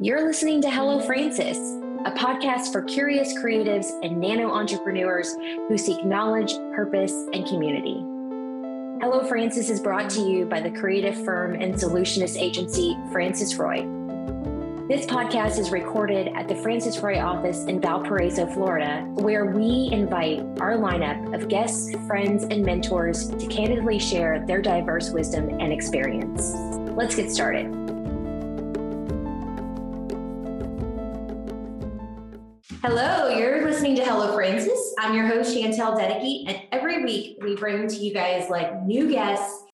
You're listening to Hello Francis, a podcast for curious creatives and nano entrepreneurs who seek knowledge, purpose, and community. Hello Francis is brought to you by the creative firm and solutionist agency Francis Roy. This podcast is recorded at the Francis Roy office in Valparaiso, Florida, where we invite our lineup of guests, friends, and mentors to candidly share their diverse wisdom and experience. Let's get started. Hello, you're listening to Hello Francis. I'm your host, Chantel Dedeke, and every week we bring to you guys like new guests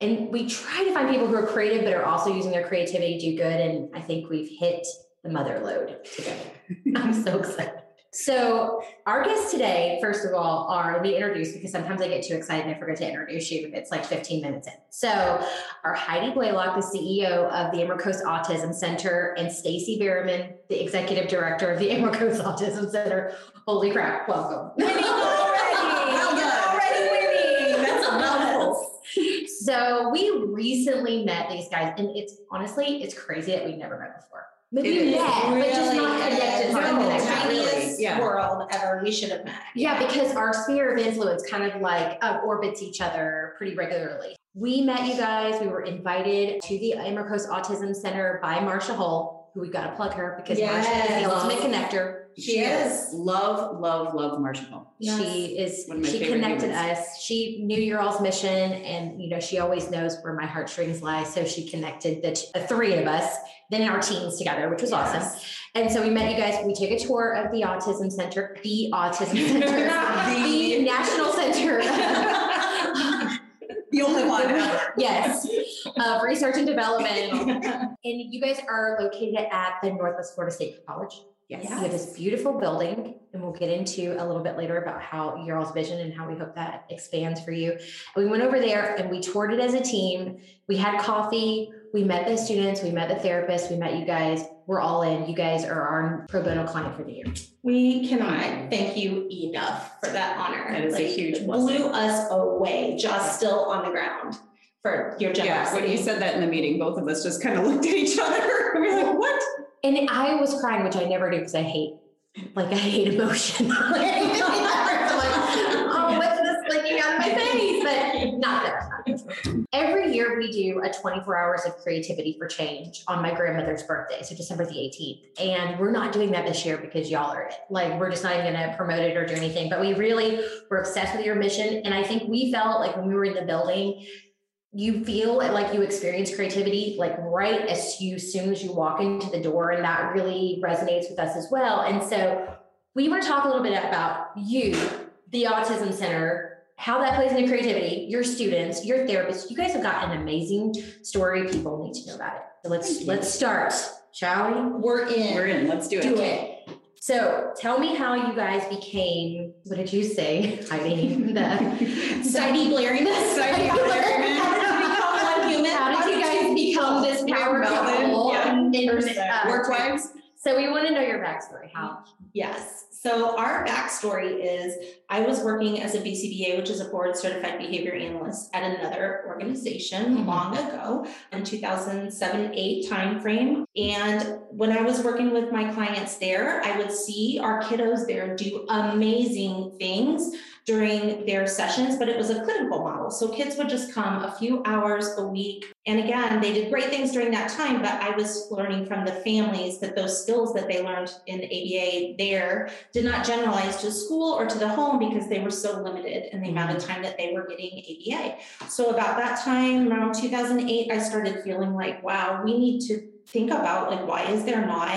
and we try to find people who are creative but are also using their creativity to do good. And I think we've hit the mother load today. I'm so excited. So, our guests today, first of all, are let me introduce because sometimes I get too excited and I forget to introduce you. if It's like 15 minutes in. So, our Heidi Blaylock, the CEO of the Emerald Coast Autism Center, and Stacy Berriman, the executive director of the Emerald Coast Autism Center. Holy crap! Welcome. Winning already. Already winning. That's a mouthful. So we recently met these guys, and it's honestly it's crazy that we've never met before. Maybe It we is. met, but just not Really connected. is. not No, tiniest Yeah. world ever. We should have met. Yeah, because our sphere of influence kind of like uh, orbits each other pretty regularly. We met you guys. We were invited to the Emerald Coast Autism Center by Marsha Hull, who we got to plug her because Marsha is Yes. the ultimate connector. She is. Love, love, love Marshall. Yes. She is. One of my She connected humans. us. She knew your all's mission, and you know she always knows where my heartstrings lie. So she connected the, t- the three of us, then our teams together, which was awesome. And so we met you guys. We took a tour of the Autism Center, the Autism Center, the National Center. The only one ever. yes, of research and development. And you guys are located at the Northwest Florida State College. Yes. You have this beautiful building, and we'll get into a little bit later about how your all's vision and how we hope that expands for you. And we went over there and we toured it as a team. We had coffee. We met the students. We met the therapists. We met you guys. We're all in. You guys are our pro bono client for the year. We cannot thank you enough for that honor. That is a huge it blessing. blew us away, just still on the ground for your Yeah, when you said that in the meeting, both of us just kind of looked at each other. We were like, what? And I was crying, which I never do because I hate, like, I hate emotion. Like, oh, what's this flicking out of my face? But not there. Every year we do a 24 hours of creativity for change on my grandmother's birthday, so December the 18th. And we're not doing that this year because y'all are it. Like, we're just not even going to promote it or do anything. But we really were obsessed with your mission. And I think we felt like when we were in the building, you feel like you experience creativity like right as you soon as you walk into the door and that really resonates with us as well and so we want to talk a little bit about you the autism center how that plays into creativity your students your therapists you guys have got an amazing story people need to know about it so let's let's start shall we We're in. We're in. Let's do it. do it so tell me how you guys became what did you say Heidi the Sidey Blairiness. Sidey Blairiness. How did we become one human? How did you guys become this power couple? yeah. Work wives? So we want to know your backstory. How? Yes. So our backstory is I was working as a BCBA, which is a board certified behavior analyst at another organization Mhm. long ago in 2007 8 timeframe. And when I was working with my clients there, I would see our kiddos there do amazing things during their sessions, but it was a clinical model. So kids would just come a few hours a week. And again, they did great things during that time, but I was learning from the families that those skills that they learned in the ABA there did not generalize to school or to the home because they were so limited in the amount of time that they were getting ABA. So about that time, around 2008, I started feeling like, wow, we need to think about like, why is there not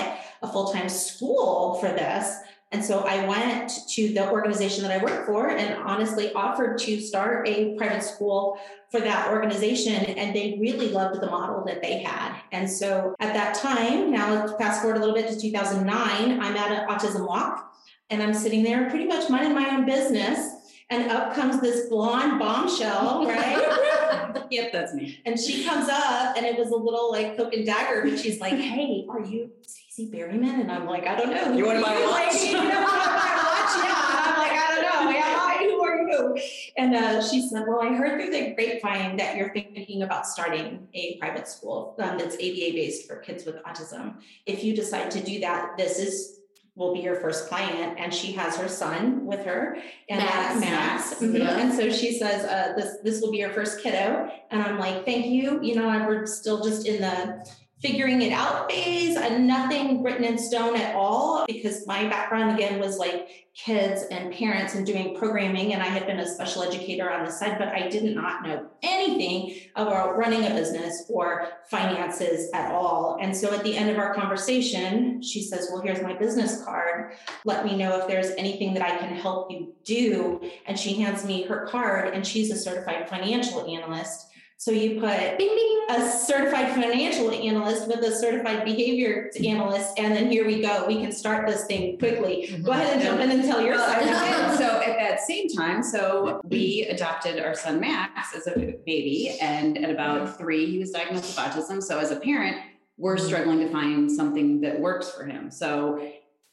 a full-time school for this? And so I went to the organization that I work for and honestly offered to start a private school for that organization. And they really loved the model that they had. And so at that time, now fast forward a little bit to 2009, I'm at an autism walk and I'm sitting there pretty much minding my own business. And up comes this blonde bombshell, right? Yep, that's me. And she comes up and it was a little like cloak and dagger, but she's like, Hey, are you Stacey? Stacey Berryman, and I'm like, I don't know. You wanna buy a watch? you know, I wanna watch, yeah. And I'm like, I don't know. Am I? Who are you? And uh, she said, Well, I heard through the grapevine that you're thinking about starting a private school um, that's ABA based for kids with autism. If you decide to do that, this is will be your first client and she has her son with her and Max. Max. Mhm. Yeah. and so she says uh, this this will be your first kiddo and I'm like thank you you know and we're still just in the figuring it out phase. And nothing written in stone at all because my background again was like kids and parents and doing programming and I had been a special educator on the side but I did not know anything about running a business or finances at all. And so at the end of our conversation she says well here's my business card. Let me know if there's anything that I can help you do. And she hands me her card and she's a certified financial analyst. So you put Bing, bing. a certified financial analyst with a certified behavior analyst, and then here we go. We can start this thing quickly. Go ahead and jump in and tell your side. and so at that same time, so we adopted our son Max as a baby, and at about three, he was diagnosed with autism. So as a parent, we're struggling to find something that works for him. So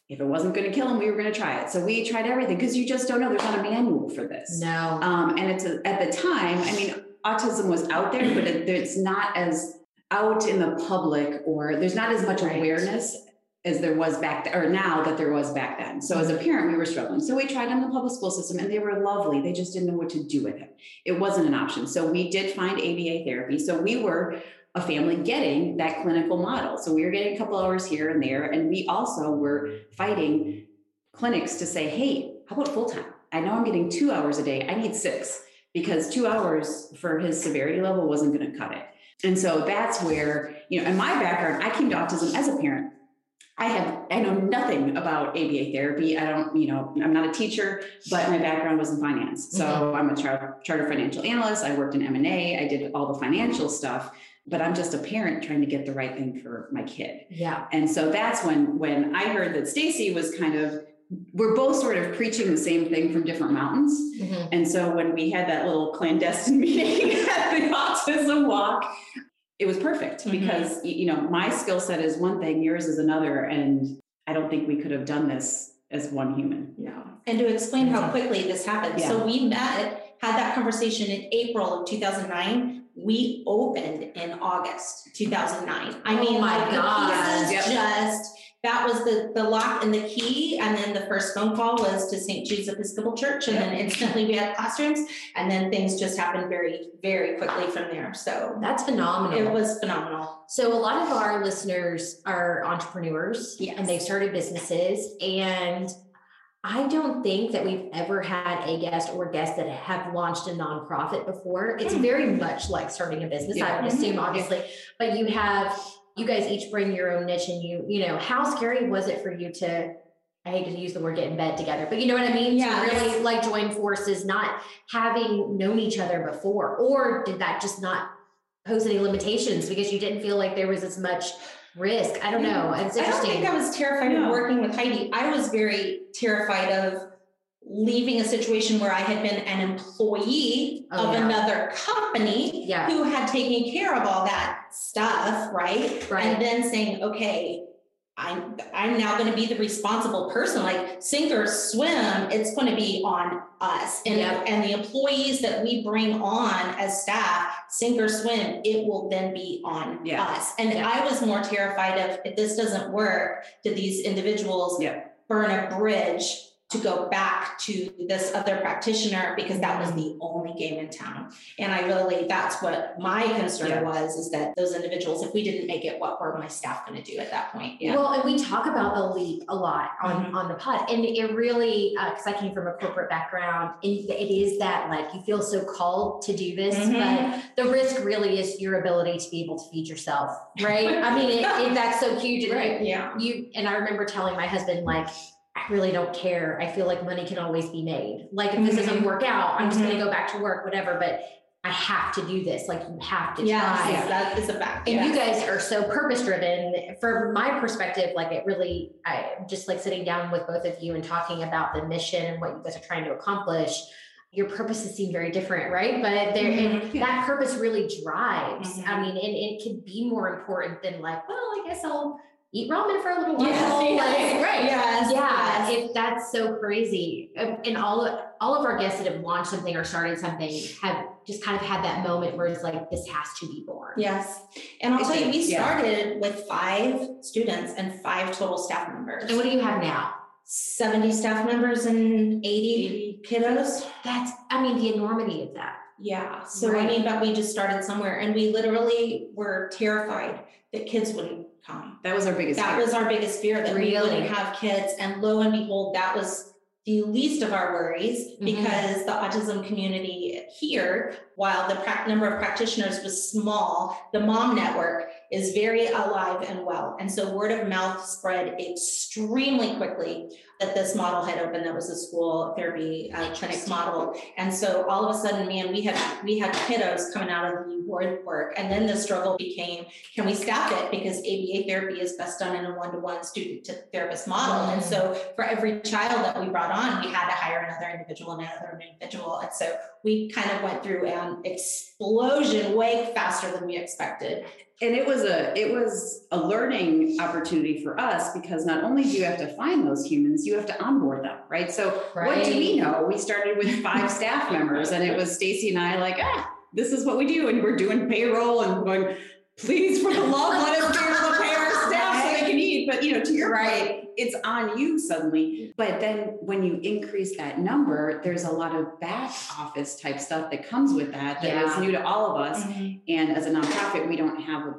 if it wasn't going to kill him, we were going to try it. So we tried everything because you just don't know. There's not a manual for this. No. Um, and it's a, at the time, I mean, autism was out there, but it, it's not as out in the public, or there's not as much Right. awareness as there was back th- or now that there was back then. So as a mm-hmm. parent, we were struggling. So we tried on the public school system, and they were lovely. They just didn't know what to do with it. It wasn't an option. So we did find ABA therapy. So we were a family getting that clinical model. So we were getting a couple hours here and there, and we also were fighting clinics to say, hey, how about full time? I know I'm getting two hours a day. I need six because two hours for his severity level wasn't going to cut it. And so that's where, you know, in my background, I came to autism as a parent. I have, I know nothing about ABA therapy. I don't, you know, I'm not a teacher, but my background was in finance. So mm-hmm. I'm a charter, charter financial analyst. I worked in M&A. I did all the financial stuff, but I'm just a parent trying to get the right thing for my kid. Yeah. And so that's when when I heard that Stacy was kind of we're both sort of preaching the same thing from different mountains. Mhm. And so when we had that little clandestine meeting at the autism walk, it was perfect Mhm. because you know my skill set is one thing, yours is another, and I don't think we could have done this as one human. Yeah. And to explain how quickly this happened. So we met, had that conversation in April of 2009. We opened in August 2009. I Oh mean, my like God. pieces just that was the the lock and the key. And then the first phone call was to St. Jude's Episcopal Church, and then instantly we had classrooms, and then things just happened very, very quickly from there. So That's phenomenal. it was phenomenal. So a lot of our listeners are entrepreneurs Yes. and they've started businesses and I don't think that we've ever had a guest or guests that have launched a nonprofit before. It's Hmm. very much like starting a business, I would assume, obviously. But you have, you guys each bring your own niche and you, you know, how scary was it for you to, I hate to use the word get in bed together, but you know what I mean? Yeah. To really like join forces, not having known each other before, or did that just not pose any limitations because you didn't feel like there was as much risk? I don't know. It's interesting. I don't think I was terrified No. of working with Heidi. I was very terrified of leaving a situation where I had been an employee Oh, of yeah. another company yeah. who had taken care of all that stuff, right? Right. And then saying, okay, I'm I'm now going to be the responsible person. Like sink or swim, it's going to be on us. And Yep. and the employees that we bring on as staff, sink or swim, it will then be on Yeah. us. And. I was more terrified of if this doesn't work, do these individuals burn a bridge to go back to this other practitioner because that was the only game in town. And I really, that's what my concern Yeah. was, is that those individuals, if we didn't make it, what were my staff gonna do at that point? Yeah. Well, and we talk about the leap a lot on Mhm. on the pod, and it really because I came from a corporate background, and it is that like you feel so called to do this, Mhm. but the risk really is your ability to be able to feed yourself, right? I mean, it, it, that's so huge, and Right, yeah. you and I remember telling my husband like. I really don't care. I feel like money can always be made. Like if this doesn't Mhm. work out, I'm just Mhm. gonna go back to work, whatever. But I have to do this. Like you have to try. Yes, that is a fact. And you guys are so purpose driven. From my perspective, like it really, I just like sitting down with both of you and talking about the mission and what you guys are trying to accomplish. Your purposes seem very different, right? But there, and Mhm. that purpose really drives. I Mhm. mean, and it can be more important than like, well, I guess I'll, eat ramen for a little while. Yes, like, yes, right. yes, Yeah, yes. if that's so crazy. And all of all of our guests that have launched something or started something have just kind of had that moment where it's like, this has to be born. Yes, and I'll tell you, we think- yeah. started with five students and five total staff members. And what do you have now? 70 staff members and 80 kiddos. That's, I mean, the enormity of that. Yeah, so I mean, but we just started somewhere and we literally were terrified that kids wouldn't come. That was our biggest That fear. was our biggest fear that we wouldn't have kids. And lo and behold, that was the least of our worries Mhm. because the autism community here, while the prac- number of practitioners was small, the mom network is very alive and well. And so word of mouth spread extremely quickly that this model had opened. That was a school therapy uh, clinic model. And so all of a sudden, man, we had we had kiddos coming out of the ward work. And then the struggle became can we staff it? Because ABA therapy is best done in a one-to-one student to therapist model. And so for every child that we brought on, we had to hire another individual and another individual. And so we kind of went through an explosion way faster than we expected. and it was a it was a learning opportunity for us because not only do you have to find those humans you have to onboard them right? So what do we know? We started with five staff members and it was stacy and i like ah this is what we do. And we're doing payroll and going please for the love let us be able to pay our staff so they can eat. But you know to your Right. point it's on you suddenly. But then when you increase that number there's a lot of back office type stuff that comes with that that is Yeah. new to all of us. And as a nonprofit, we don't have a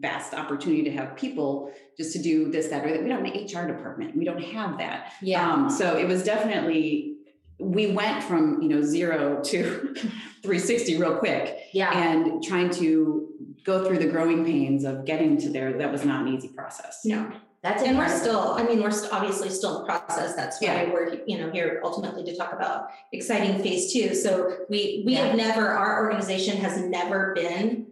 vast opportunity to have people just to do this, that, or that. We don't have an HR department. We don't have that. Yeah. Um, so it was definitely, we went from, you know, zero to 360 real quick yeah. and trying to go through the growing pains of getting to there. That was not an easy process. No, That's And we're still, I mean, we're obviously still in the process. That's why Yeah. we're, you know, here ultimately to talk about exciting phase two. So we, we have never, our organization has never been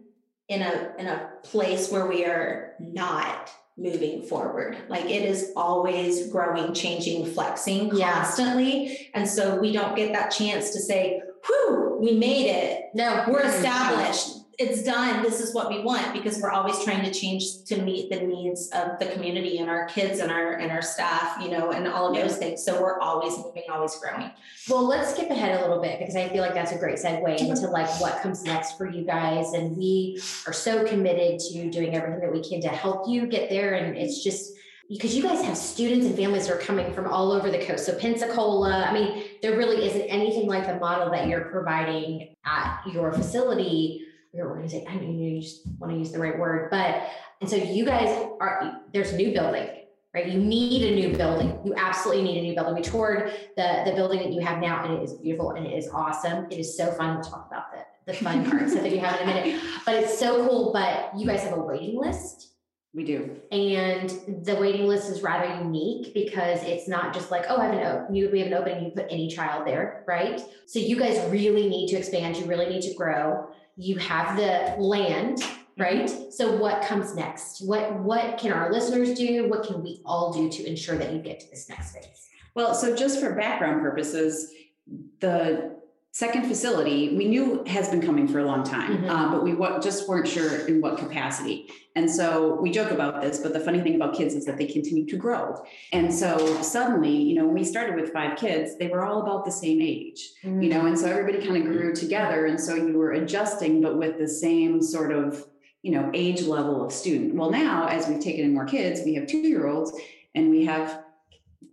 in a, in a place where we are not moving forward. Like it is always growing, changing, flexing Yeah. constantly. And so we don't get that chance to say, whew, we made it. No, We're established. It's done. This is what we want because we're always trying to change to meet the needs of the community and our kids and our and our staff, you know, and all of those things. So we're always moving, always growing. Well, let's skip ahead a little bit because I feel like that's a great segue into like what comes next for you guys. And we are so committed to doing everything that we can to help you get there. And it's just because you guys have students and families that are coming from all over the coast. So Pensacola, I mean, there really isn't anything like the model that you're providing at your facility, your organization. I mean, you just want to use the right word, but and so you guys are there's a new building, right? You need a new building. You absolutely need a new building. We toured the the building that you have now, and it is beautiful and it is awesome. It is so fun. We'll talk about the the fun parts that you have in a minute, but it's so cool. But you guys have a waiting list. We do. And the waiting list is rather unique because it's not just like, oh, I have an o- you we have an opening, you put any child there, right? So you guys really need to expand, you really need to grow. You have the land, mm-hmm. right? So what comes next? What what can our listeners do? What can we all do to ensure that you get to this next phase? Well, so just for background purposes, the second facility we knew has been coming for a long time, Mhm. uh, but we wa- just weren't sure in what capacity. And so we joke about this, but the funny thing about kids is that they continue to grow. And so suddenly, you know, when we started with five kids, they were all about the same age, you know, and so everybody kind of grew together. And so you were adjusting, but with the same sort of, you know, age level of student. Well, now as we've taken in more kids, we have two year olds and we have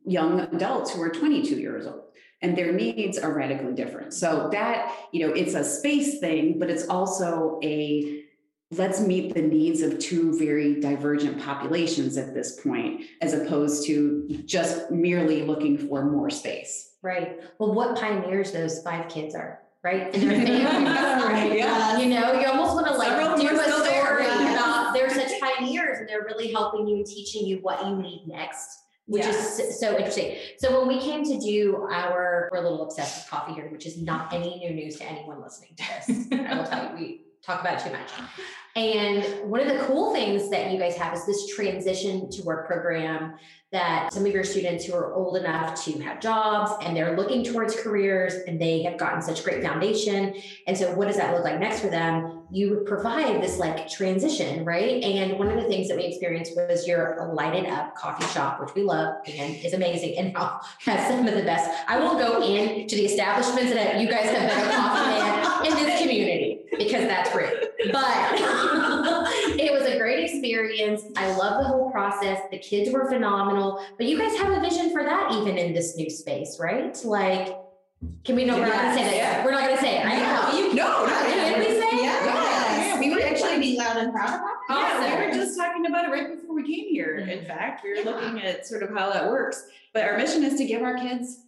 young adults who are 22 years old and their needs are radically different so that you know it's a space thing but it's also a let's meet the needs of two very divergent populations at this point as opposed to just merely looking for more space Right. Well, what pioneers those five kids are, right? And their families. Yeah. Uh, you know, you almost want to like of do a story there. Yeah. they're such pioneers and they're really helping you and teaching you what you need next. Which is so interesting. So when we came to do our, we're a little obsessed with coffee here, which is not any new news to anyone listening to this. I will tell you, we talk about it too much. And one of the cool things that you guys have is this transition to work program that some of your students who are old enough to have jobs and they're looking towards careers and they have gotten such great foundation. And so, what does that look like next for them? You provide this like transition, right? And one of the things that we experienced was your Light It Up coffee shop, which we love and is amazing and has some of the best. I won't go into the establishments that you guys have been a coffee man in this community because that's rude. But it was a great experience. I love the whole process. The kids were phenomenal. But you guys have a vision for that even in this new space, right? Like, can we know we're not gonna say that? Yeah. We're not gonna say it. I know. You- No, no, Can we say it? Yeah. Yeah, we were actually- be loud and proud Yeah, we were just talking about it right before we came here. In fact, we were looking at sort of how that works. But our mission is to give our kids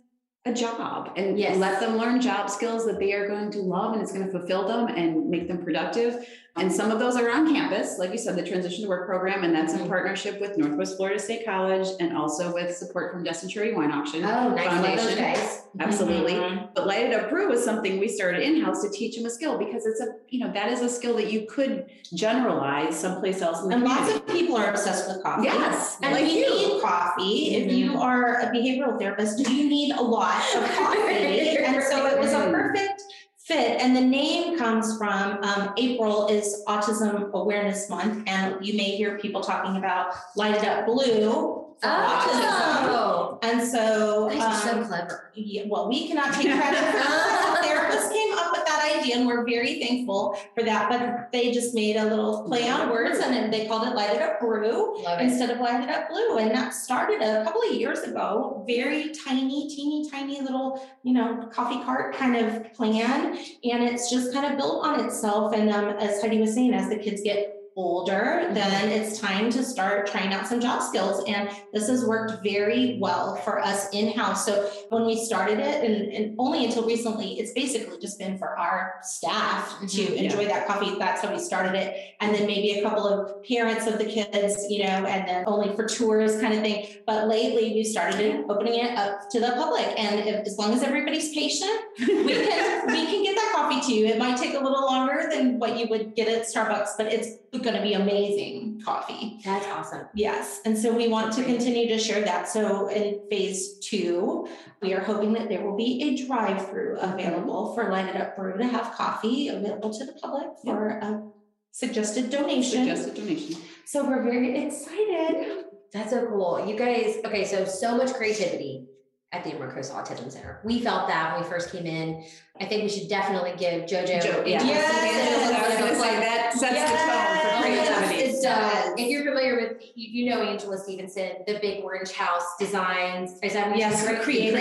a job and Yes. let them learn job skills that they are going to love and it's going to fulfill them and make them productive. And some of those are on campus, like you said, the transition to work program, and that's in Mhm. partnership with Northwest Florida State College and also with support from Destin Charity Wine Auction. Oh, nice. Foundation. Absolutely. Mhm. But Light It Up Brew was something we started in-house to teach them a skill because it's a, you know, that is a skill that you could generalize someplace else in the And lots of people are obsessed with coffee. Yes, And like we you. need coffee. If you are a behavioral therapist, do you need a lot of coffee. and so it was a Mm. perfect fit. And the name comes from um, April is Autism Awareness Month. And you may hear people talking about Light It Up Blue for autism. Oh, And so, are so um, clever. yeah, well, we cannot take credit for that. The therapist came up with that idea and we're very thankful for that. But they just made a little play on words and then they called it Light It Up Brew Love it. instead of Light It Up Blue. And that started a couple of years ago, very tiny, teeny, tiny little, you know, coffee cart kind of plan. And it's just kind of built on itself. And um, as Heidi was saying, as the kids get older, then it's time to start trying out some job skills. And this has worked very well for us in-house. So when we started it, and, and only until recently, it's basically just been for our staff to Mhm. enjoy that coffee. That's how we started it. And then maybe a couple of parents of the kids, you know, and then only for tours kind of thing. But lately we started opening it up to the public. And if, as long as everybody's patient, we can we can get that coffee to you. It might take a little longer than what you would get at Starbucks, but it's going to be amazing coffee. That's awesome. Yes, and so we want to continue to share that. So in phase two, we are hoping that there will be a drive-through available for Light It Up Brew to have coffee available to the public for a suggested donation. Suggested donation. So we're very excited. That's so cool. You guys, okay, so so much creativity at the Amber Autism Center. We felt that when we first came in. I think we should definitely give JoJo. Jo- yeah. Yes. I was gonna say that sets the tone for creativity. It's, uh, if you're familiar with, you, you know Angela Stevenson, the Big Orange House Designs. Is that what Yes, you said? creative.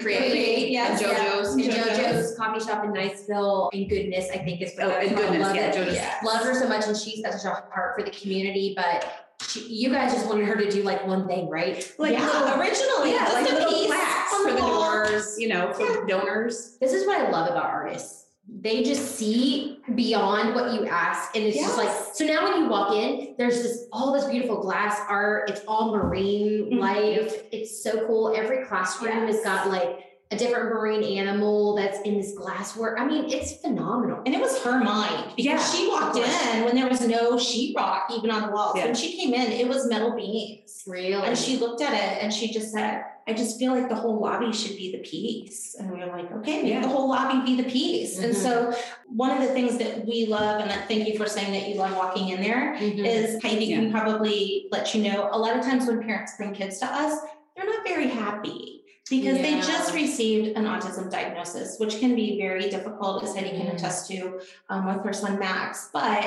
Create, Create, yes, And JoJo's. And JoJo's. JoJo's Coffee Shop in Niceville and Goodness, I think is what Oh, and goodness, Love yeah, it. JoJo's. Yes. Love her so much and she's such a heart for the community, but she, you guys just wanted her to do like one thing, right? Like yeah, little, originally, yeah, just like a little piece for the doors, you know, for donors. This is what I love about artists. They just see beyond what you ask. And it's just like, so now when you walk in, there's this all this beautiful glass art. It's all marine Mhm. life. It's so cool. Every classroom has got like a different marine animal that's in this glass work. I mean, it's phenomenal. And it was her mind because Yeah, she walked in when there was no sheetrock even on the walls. Yeah. When she came in, it was metal beams. Really. And she looked at it and she just said, I just feel like the whole lobby should be the piece. And we were like, okay, Yeah. the whole lobby be the piece. And Mhm. so one of the things that we love, and thank you for saying that you love walking in there, Mhm. is Heidi can probably let you know a lot of times when parents bring kids to us, they're not very happy because they just received an autism diagnosis, which can be very difficult, as Heidi can Mhm. attest to um, with her son Max. But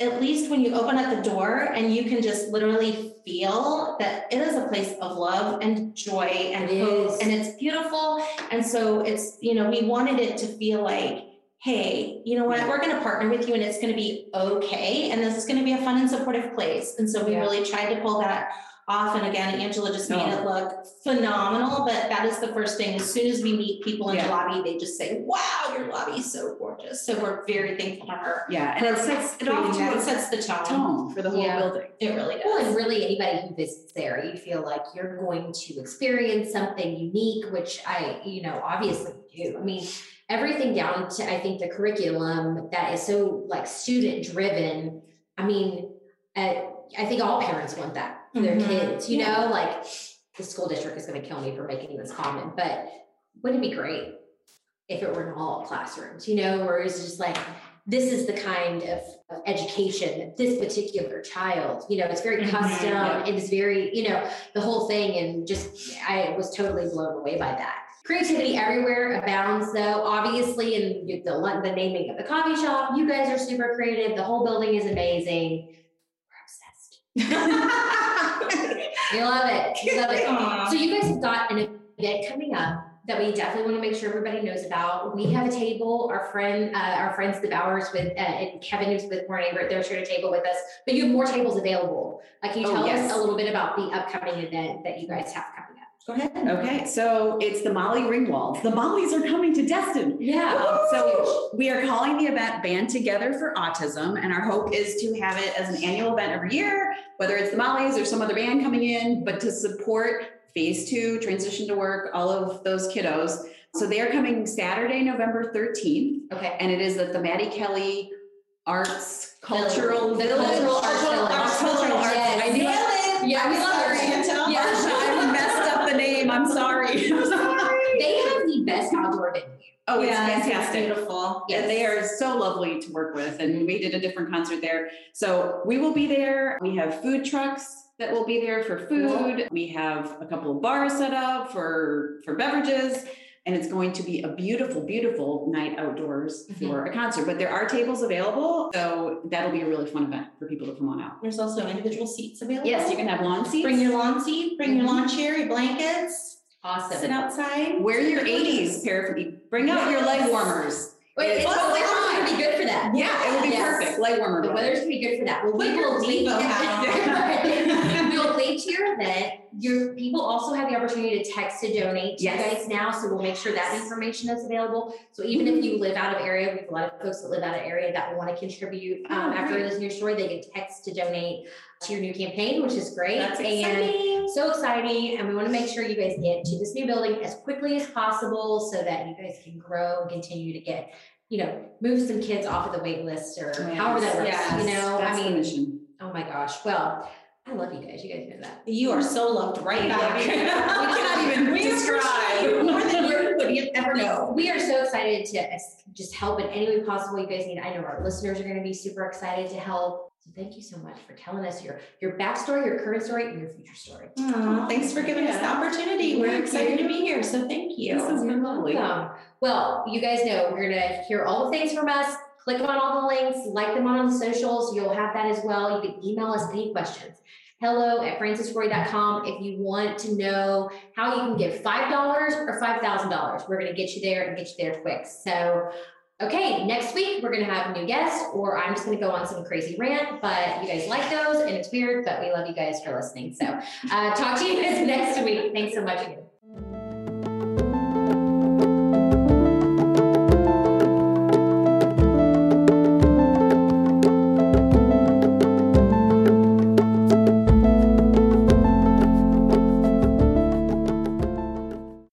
at least when you open up the door and you can just literally feel that it is a place of love and joy and It hope is. and it's beautiful. And so it's, you know, we wanted it to feel like, hey, you know what, we're going to partner with you and it's going to be okay. And this is going to be a fun and supportive place. And so we Yeah. really tried to pull that off. And again, Angela just made it look phenomenal. But that is the first thing. As soon as we meet people in the lobby, they just say, wow, your lobby is so gorgeous. So we're very thankful to her. Yeah, and it sets it off to it sets the tone. tone for the whole Yeah. building. It really does. Well, and really anybody who visits there, you feel like you're going to experience something unique, which I, you know, obviously do. I mean, everything down to I think the curriculum that is so like student driven. I mean, uh, I think all parents want that for their kids. You know, like the school district is going to kill me for making this comment, but wouldn't it be great if it were in all classrooms? You know, where it's just like this is the kind of education that this particular child, you know, it's very Mhm, custom yeah. and it's very, you know, the whole thing. And just, I was totally blown away by that. Creativity everywhere abounds, though. Obviously, in the, the naming of the coffee shop, you guys are super creative. The whole building is amazing. We're obsessed. We love it. We love it. So you guys have got an event coming up that we definitely want to make sure everybody knows about. We have a table. Our friend, uh, our friends, the Bowers with uh, and Kevin, who's with More Neighbor, they're sharing a table with us. But you have more tables available. Uh, can you Oh, tell yes. us a little bit about the upcoming event that you guys have coming up? Go ahead. Okay, so it's the Molly Ringwald. The Mollies are coming to Destin. Yeah. Um, So we are calling the event Band Together for Autism, and our hope is to have it as an annual event every year, whether it's the Mollies or some other band coming in, but to support phase two, transition to work, all of those kiddos. So they are coming Saturday, November 13th, Okay. and it is at the Mattie Kelly Arts Cultural The Village. Cultural Arts Village. Cultural Arts. Yes. I knew it. Yeah, we love it. Yeah. I messed up the name. I'm sorry. I'm sorry. They have the best outdoor venue. Oh, it's Yeah, fantastic. Beautiful. Yes. And they are so lovely to work with. And we did a different concert there. So we will be there. We have food trucks that will be there for food. We have a couple of bars set up for, for beverages. And it's going to be a beautiful, beautiful night outdoors mm-hmm. for a concert. But there are tables available. So that'll be a really fun event for people to come on out. There's also individual seats available. Yes, you can have lawn seats. Bring your lawn seat, bring your lawn mm-hmm. chair, your blankets, sit Awesome. outside. Wear your 80s paraphernalia. Bring out your leg warmers. Wait, it's Well, weather's fine. gonna be good for that. Yeah, it would be Yes. perfect. Leg warmer. The weather. weather's gonna be good for that. Well, we will leave. Devo hat on. We'll leave to your event. Your people also have the opportunity to text to donate to you guys now, so we'll make sure that information is available. So even if you live out of area, we have a lot of folks that live out of area that want to contribute. Um, Oh, after great. this new story, they can text to donate to your new campaign, which is great. That's And exciting. so exciting. And we want to make sure you guys get to this new building as quickly as possible so that you guys can grow and continue to get, you know, move some kids off of the wait list or however that works. Yes. You know, That's I mean, oh my gosh. Well, I love you guys. You guys know that. You are so loved right back. We cannot even we describe. More than you would ever know. We are so excited to just help in any way possible you guys need. I know our listeners are going to be super excited to help. So thank you so much for telling us your your backstory, your current story, and your future story. Aw, thanks for giving us the Yeah. opportunity. We're Thank excited you. to be here, so thank you. This has been lovely. Well, you guys know we're gonna hear all the things from us. Click on all the links, like them on the socials. You'll have that as well. You can email us any questions. Hello at francisroy.com if you want to know how you can five dollars or five thousand dollars. We're gonna get you there and get you there quick. So okay, next week we're gonna have a new guest, or I'm just gonna go on some crazy rant, but you guys like those and it's weird, but we love you guys for listening. So uh talk to you guys next week. Thanks so much again.